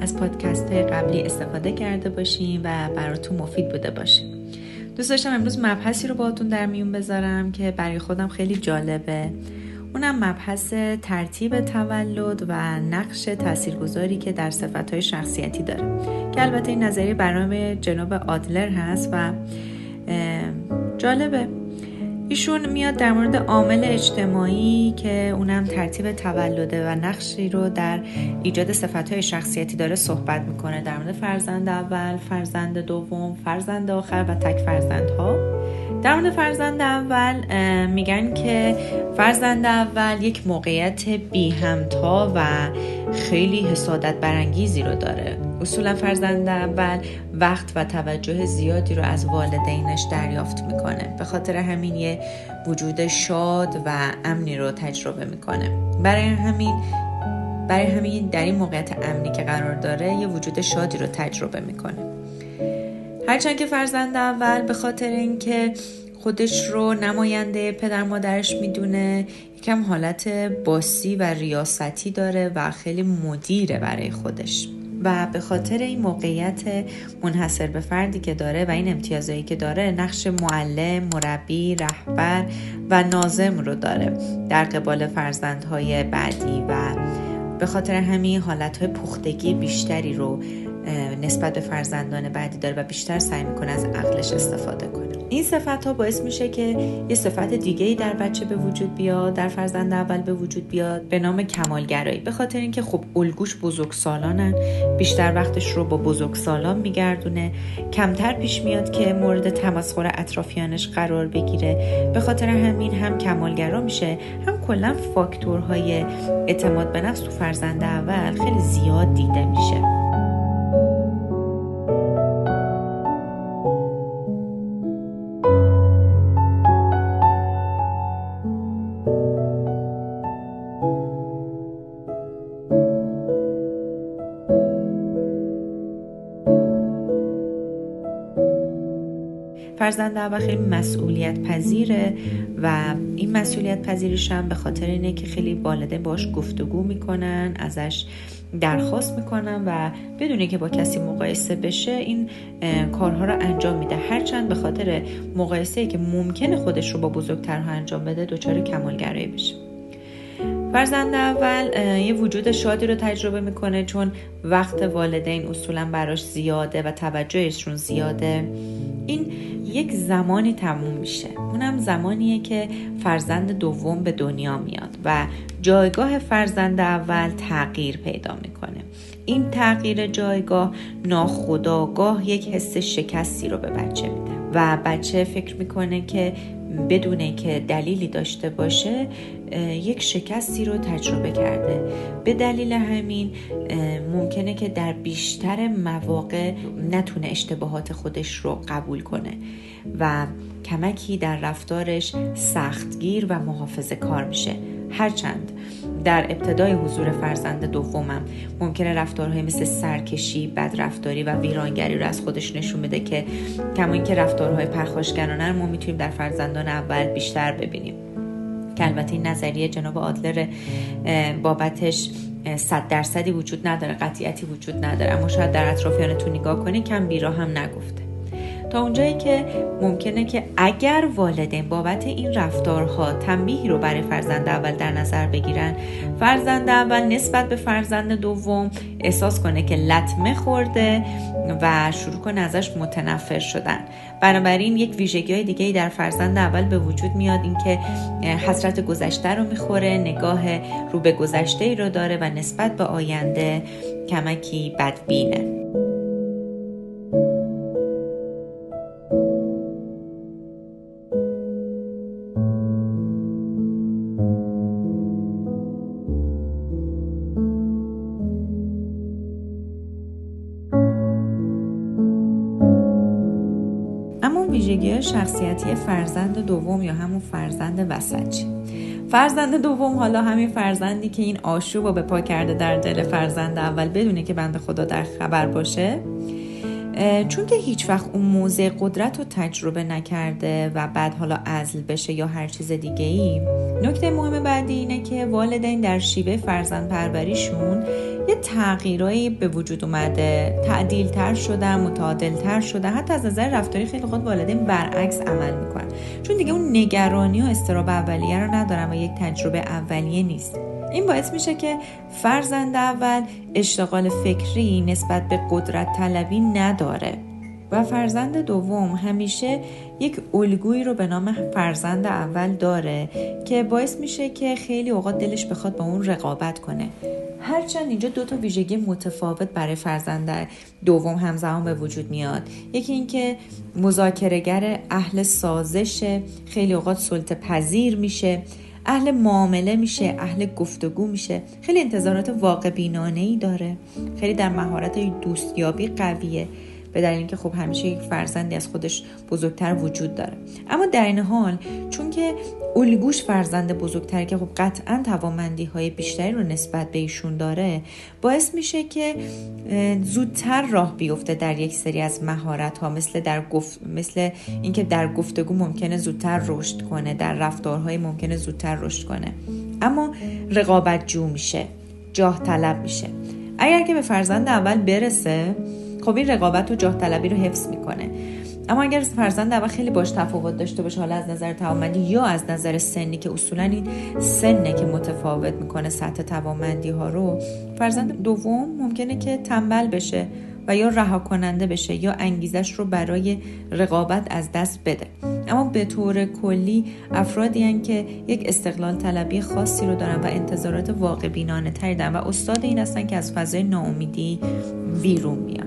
از پادکست های قبلی استفاده کرده باشیم و براتون مفید بوده باشه. دوست داشتم امروز مبحثی رو باهاتون در میون بذارم که برای خودم خیلی جالبه. اونم مبحث ترتیب تولد و نقش تاثیرگذاری که در های شخصیتی داره که البته این نظریه برنامه جناب آدلر هست و جالبه. ایشون میاد در مورد عامل اجتماعی که اونم ترتیب تولده و نقشی رو در ایجاد صفتهای شخصیتی داره صحبت می‌کنه. در مورد فرزند اول، فرزند دوم، فرزند آخر و تک فرزندها. در مورد فرزند اول میگن که فرزند اول یک موقعیت بی همتا و خیلی حسادت برانگیزی رو داره. اصولا فرزند اول وقت و توجه زیادی رو از والدینش دریافت می‌کنه. به خاطر همین یه وجود شاد و امنی رو تجربه می‌کنه. برای همین برای همین در این موقعیت امنی که قرار داره یه وجود شادی رو تجربه می‌کنه. هرچند که فرزند اول به خاطر اینکه خودش رو نماینده پدر مادرش می‌دونه. یکم حالت باسی و ریاستی داره و خیلی مدیره برای خودش. و به خاطر این موقعیت منحصر به فردی که داره و این امتیازهایی که داره نقش معلم، مربی، رهبر و نازم رو داره در قبال فرزندهای بعدی و به خاطر همین حالتهای پختگی بیشتری رو نسبت به فرزندان بعدی داره و بیشتر سعی می‌کنه از عقلش استفاده کنه. این صفت ها باعث میشه که یه صفت دیگه ای در بچه به وجود بیاد در فرزند اول به وجود بیاد به نام کمالگرایی. به خاطر اینکه خب الگوش بزرگسالانن بیشتر وقتش رو با بزرگسالان میگردونه. کمتر پیش میاد که مورد تمسخر اطرافیانش قرار بگیره. به خاطر همین هم کمالگرا میشه هم کلا فاکتورهای اعتماد به نفس تو فرزند اول خیلی زیاد دیده میشه. فرزند اول خیلی مسئولیت پذیره و این مسئولیت پذیریش هم به خاطر اینه که خیلی والده باش گفتگو می‌کنن ازش درخواست می‌کنن و بدونی که با کسی مقایسه بشه این کارها رو انجام میده. هرچند به خاطر مقایسه که ممکنه خودش رو با بزرگترها انجام بده دچار کمالگرایی بشه. فرزند اول یه وجود شادی رو تجربه می‌کنه چون وقت والدین اصولا براش زیاده و توجهشون زیاده. این یک زمانی تموم میشه. اونم زمانیه که فرزند دوم به دنیا میاد و جایگاه فرزند اول تغییر پیدا می‌کنه. این تغییر جایگاه ناخداگاه یک حس شکستی رو به بچه میده و بچه فکر می‌کنه که بدون که دلیلی داشته باشه یک شکستی رو تجربه کرده. به دلیل همین ممکنه که در بیشتر مواقع نتونه اشتباهات خودش رو قبول کنه و کمکی در رفتارش سختگیر و محافظه کار میشه. هرچند در ابتدای حضور فرزند دومم. ممکنه رفتارهای مثل سرکشی، بدرفتاری و ویرانگری رو از خودش نشون بده که کما اینکه رفتارهای پرخاشگرانه ما می‌تونیم در فرزندان اول بیشتر ببینیم. که البته این نظریه جناب آدلر بابتش صد درصدی وجود نداره قطعیتی وجود نداره. اما شاید در اطرافیانتون نگاه کنید کم بیرا هم نگفته. تا اونجایی که ممکنه که اگر والدین بابت این رفتارها تنبیهی رو برای فرزند اول در نظر بگیرن فرزند اول نسبت به فرزند دوم احساس کنه که لطمه خورده و شروع کنه ازش متنفر شدن. بنابراین یک ویژگی های دیگه در فرزند اول به وجود میاد اینکه حسرت گذشته رو می‌خوره نگاه رو به گذشته ای رو داره و نسبت به آینده کمکی بدبینه. ویژگی شخصیتی فرزند دوم یا همون فرزند وسطی فرزند دوم حالا همین فرزندی که این آشوب رو به پا کرده در دل فرزند اول بدونه که بند خدا در خبر باشه. چون که هیچ وقت اون موضع قدرت رو تجربه نکرده و بعد حالا ازل بشه یا هر چیز دیگه ای نکته مهم بعدی اینه که والدین در شیوه فرزند پروریشون یه تغییرایی به وجود اومده. تعدیل تر شدن متعادل تر شدن حتی از نظر رفتاری خیلی خود والدین برعکس عمل می‌کنن. چون دیگه اون نگرانی و استراب اولیه رو ندارن و یک تجربه اولیه نیست. این باعث میشه که فرزند اول اشتغال فکری نسبت به قدرت طلبی نداره. و فرزند دوم همیشه یک الگویی رو به نام فرزند اول داره که باعث میشه که خیلی اوقات دلش بخواد با اون رقابت کنه. هرچند اینجا دو تا ویژگی متفاوت برای فرزند دوم همزمان به وجود میاد. یکی اینکه مذاکرهگر اهل سازش خیلی اوقات سلطه پذیر میشه اهل معامله میشه اهل گفتگو میشه. خیلی انتظارات واقع بینانه ای داره. خیلی در مهارت دوستیابی قویه. به دلیل اینکه خب همیشه یک فرزندی از خودش بزرگتر وجود داره. اما در این حال چون که الگوش فرزند بزرگتر که خب قطعا توامندی های بیشتری رو نسبت به ایشون داره باعث میشه که زودتر راه بیفته در یک سری از مهارت ها مثل در گفت مثل اینکه در گفتگو ممکنه زودتر رشد کنه در رفتارهای ممکنه زودتر رشد کنه. اما رقابت جو میشه جاه طلب میشه. اگر که به فرزند اول برسه خب رقابت و جاه طلبی رو حفظ می‌کنه. اما اگر فرزند اول خیلی باش تفاوت داشته باشه حالا از نظر توانمندی یا از نظر سنی که اصولا این سنه که متفاوت می‌کنه سطح توانمندی ها رو فرزند دوم ممکنه که تنبل بشه و یا رها کننده بشه یا انگیزش رو برای رقابت از دست بده. اما به طور کلی افرادی هن که یک استقلال طلبی خاصی رو دارن و انتظارات واقع بینانه تری دارن و استاد این هستن که از فضای ناامیدی بیرون میان.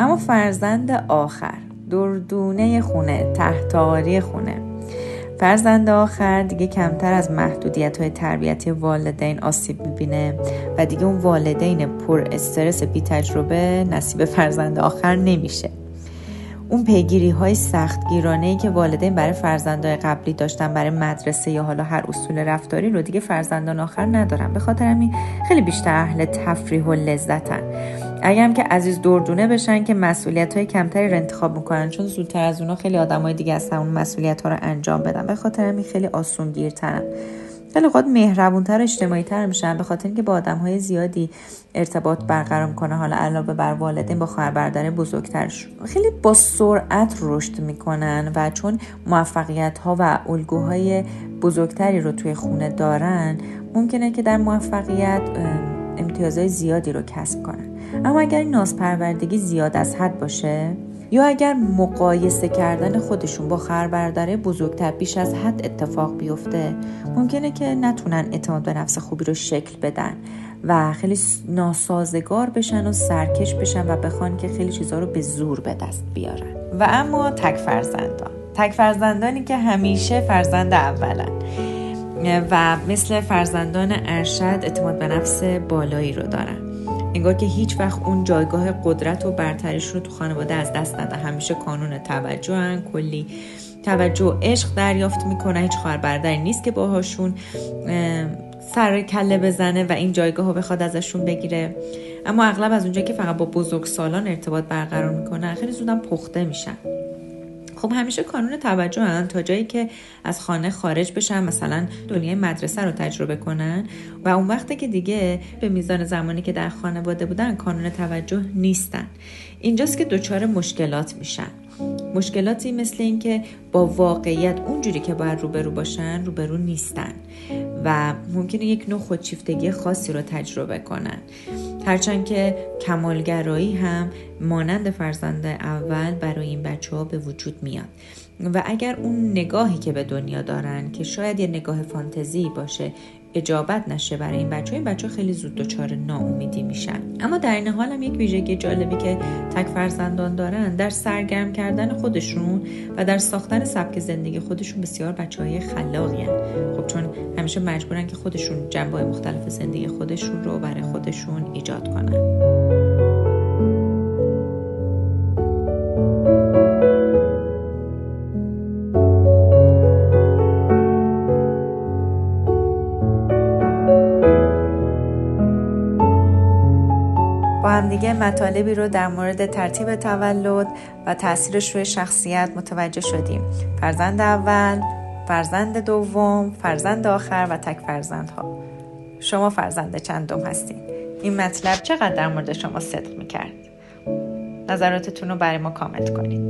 اما فرزند آخر دردونه خونه تحتاری خونه. فرزند آخر دیگه کمتر از محدودیت های تربیتی والدین آسیب می‌بینه و دیگه اون والدین پر استرس بی تجربه نصیب فرزند آخر نمیشه. اون پیگیری های سخت گیرانه ای که والدین برای فرزندان قبلی داشتن برای مدرسه یا حالا هر اصول رفتاری رو دیگه فرزندان آخر ندارن. به خاطر همین خیلی بیشتر اهل تفریح و لذتن. اگرم که عزیز دردونه بشن که مسئولیت های کمتری رو انتخاب می‌کنن چون زودتر از اونا خیلی های دیگه هستن اون مسئولیت ها رو انجام بدن. به خاطر همین خیلی آسون گیرترن خیلی خود مهربونتر و اجتماعی تر میشن به خاطر اینکه با آدم های زیادی ارتباط برقرار می‌کنه. حالا علاوه بر والدین با خواهر برادر بزرگترش خیلی با سرعت رشد می‌کنن و چون موفقیت ها و الگوهای بزرگتری رو توی خونه دارن ممکنه که در موفقیت امتیازهای زیادی رو کسب کنن. اما اگر این نازپروردگی زیاد از حد باشه؟ یا اگر مقایسه کردن خودشون با خربردره بزرگتر بیش از حد اتفاق بیفته ممکنه که نتونن اعتماد به نفس خوبی رو شکل بدن و خیلی ناسازگار بشن و سرکش بشن و بخوان که خیلی چیزها رو به زور به دست بیارن. و اما تک فرزندان. تک فرزندانی که همیشه فرزند اولن. و مثل فرزندان ارشد اعتماد به نفس بالایی رو دارن. انگار که هیچ وقت اون جایگاه قدرت و برتریش رو تو خانواده از دست نده. همیشه کانون توجه هن. کلی توجه و عشق دریافت می‌کنه. هیچ خواهر برادری نیست که باهاشون سر کله بزنه و این جایگاه رو بخواد ازشون بگیره. اما اغلب از اونجا که فقط با بزرگ سالان ارتباط برقرار می‌کنن خیلی زودم پخته میشن. خب همیشه کانون توجه هن تا جایی که از خانه خارج بشن مثلا دنیای مدرسه رو تجربه کنن. و اون وقتی که دیگه به میزان زمانی که در خانواده بودن کانون توجه نیستن. اینجاست که دچار مشکلات میشن. مشکلاتی مثل اینکه با واقعیت اونجوری که باید روبرو باشن روبرو نیستن. و ممکنه یک نوع خودشیفتگی خاصی رو تجربه کنن. هرچند که کمالگرایی هم مانند فرزند اول برای این بچه ها به وجود میاد. و اگر اون نگاهی که به دنیا دارن که شاید یه نگاه فانتزی باشه اجابت نشه برای این بچه این بچه خیلی زود دچار ناامیدی میشن. اما در این حال هم یک ویژگی جالبی که تک فرزندان دارن در سرگرم کردن خودشون و در ساختن سبک زندگی خودشون بسیار بچه های خلاقی خب چون همیشه مجبورن که خودشون جنبه مختلف زندگی خودشون رو برای خودشون ایجاد کنن. مطالبی رو در مورد ترتیب تولد و تاثیرش روی شخصیت متوجه شدیم. فرزند اول فرزند دوم فرزند آخر و تک فرزندها. شما فرزند چندم هستین این مطلب چقدر در مورد شما صدق می‌کرد؟ نظراتتون رو برای ما کامنت کنید.